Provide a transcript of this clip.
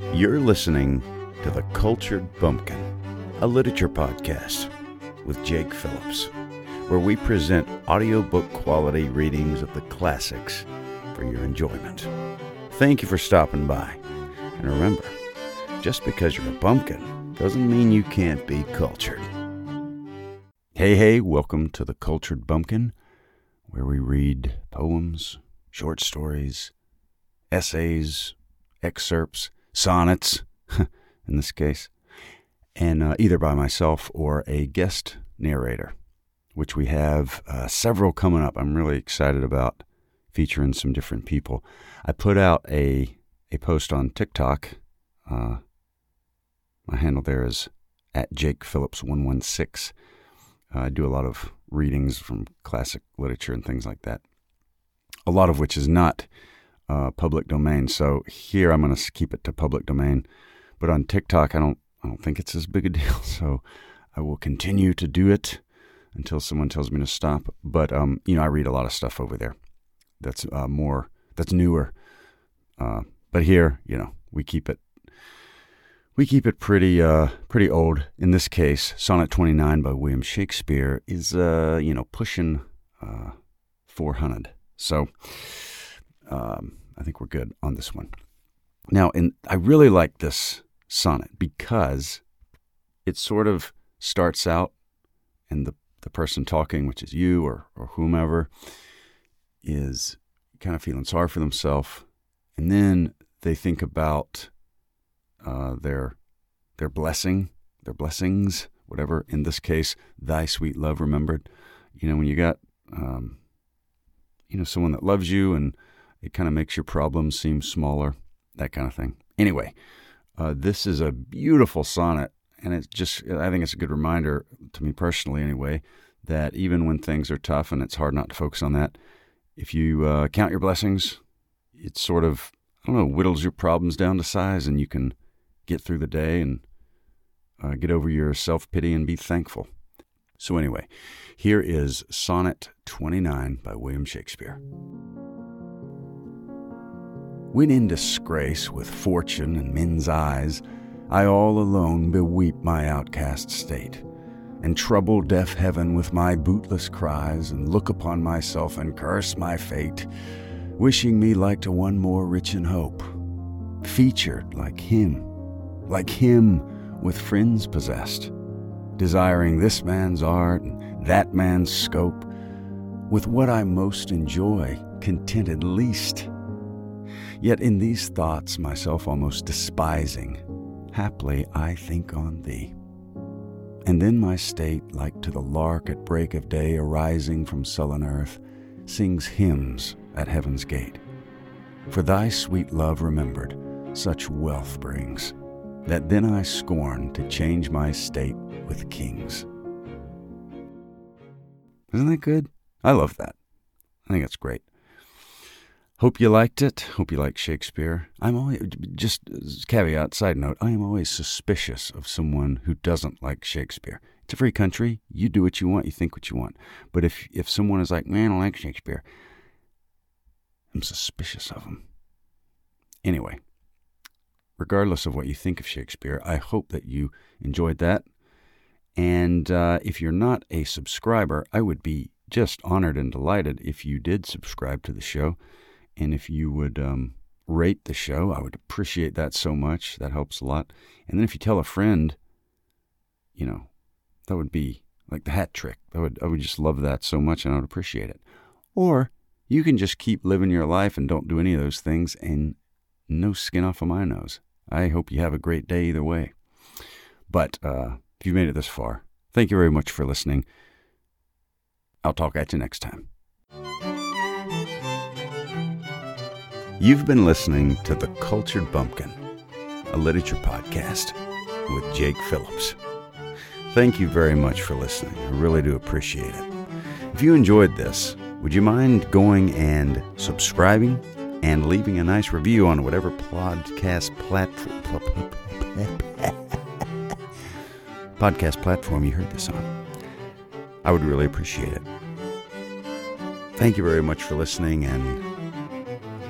You're listening to The Cultured Bumpkin, a literature podcast with Jake Phillips, where we present audiobook quality readings of the classics for your enjoyment. Thank you for stopping by. And remember, just because you're a bumpkin doesn't mean you can't be cultured. Hey, hey, welcome to The Cultured Bumpkin, where we read poems, short stories, essays, excerpts, sonnets, in this case, and uh, either by myself or a guest narrator, which we have uh, several coming up. I'm really excited about featuring some different people. I put out a a post on TikTok. Uh, my handle there is at Jake Phillips one one six. I do a lot of readings from classic literature and things like that. A lot of which is not uh, public domain. So here I'm going to keep it to public domain. But on TikTok, I don't I don't think it's as big a deal. So I will continue to do it until someone tells me to stop. But um, you know, I read a lot of stuff over there. That's uh, more that's newer. Uh, but here, you know, we keep it we keep it pretty uh, pretty old. In this case, Sonnet 29 by William Shakespeare is uh, you know pushing uh, 400. So um, I think we're good on this one. Now, and I really like this sonnet because it sort of starts out, and the the person talking, which is you or or whomever, is kind of feeling sorry for themselves, and then they think about uh, their their blessing, their blessings, whatever. In this case, thy sweet love remembered. You know, when you got um, you know someone that loves you and it kind of makes your problems seem smaller, that kind of thing. Anyway, uh, this is a beautiful sonnet, and it's just I think it's a good reminder to me personally, anyway, that even when things are tough and it's hard not to focus on that, if you uh, count your blessings, it sort of I don't know whittles your problems down to size, and you can get through the day and uh, get over your self pity and be thankful. So anyway, here is Sonnet 29 by William Shakespeare. When in disgrace with fortune and men's eyes, I all alone beweep my outcast state, and trouble deaf heaven with my bootless cries, and look upon myself and curse my fate, wishing me like to one more rich in hope, featured like him, like him with friends possessed, desiring this man's art and that man's scope, with what I most enjoy, contented least Yet in these thoughts, myself almost despising, haply I think on thee. And then my state, like to the lark at break of day arising from sullen earth, sings hymns at heaven's gate. For thy sweet love remembered, such wealth brings, that then I scorn to change my state with kings. Isn't that good? I love that. I think it's great. Hope you liked it. Hope you like Shakespeare. I'm always, just caveat, side note, I am always suspicious of someone who doesn't like Shakespeare. It's a free country. You do what you want. You think what you want. But if, if someone is like, man, I don't like Shakespeare, I'm suspicious of them. Anyway, regardless of what you think of Shakespeare, I hope that you enjoyed that. And uh, if you're not a subscriber, I would be just honored and delighted if you did subscribe to the show. And if you would um, rate the show, I would appreciate that so much. That helps a lot. And then if you tell a friend, you know, that would be like the hat trick. I would I would just love that so much and I would appreciate it. Or you can just keep living your life and don't do any of those things and no skin off of my nose. I hope you have a great day either way. But uh, if you made it this far, thank you very much for listening. I'll talk at you next time. You've been listening to The Cultured Bumpkin, a literature podcast with Jake Phillips. Thank you very much for listening. I really do appreciate it. If you enjoyed this, would you mind going and subscribing and leaving a nice review on whatever podcast platform podcast platform you heard this on? I would really appreciate it. Thank you very much for listening and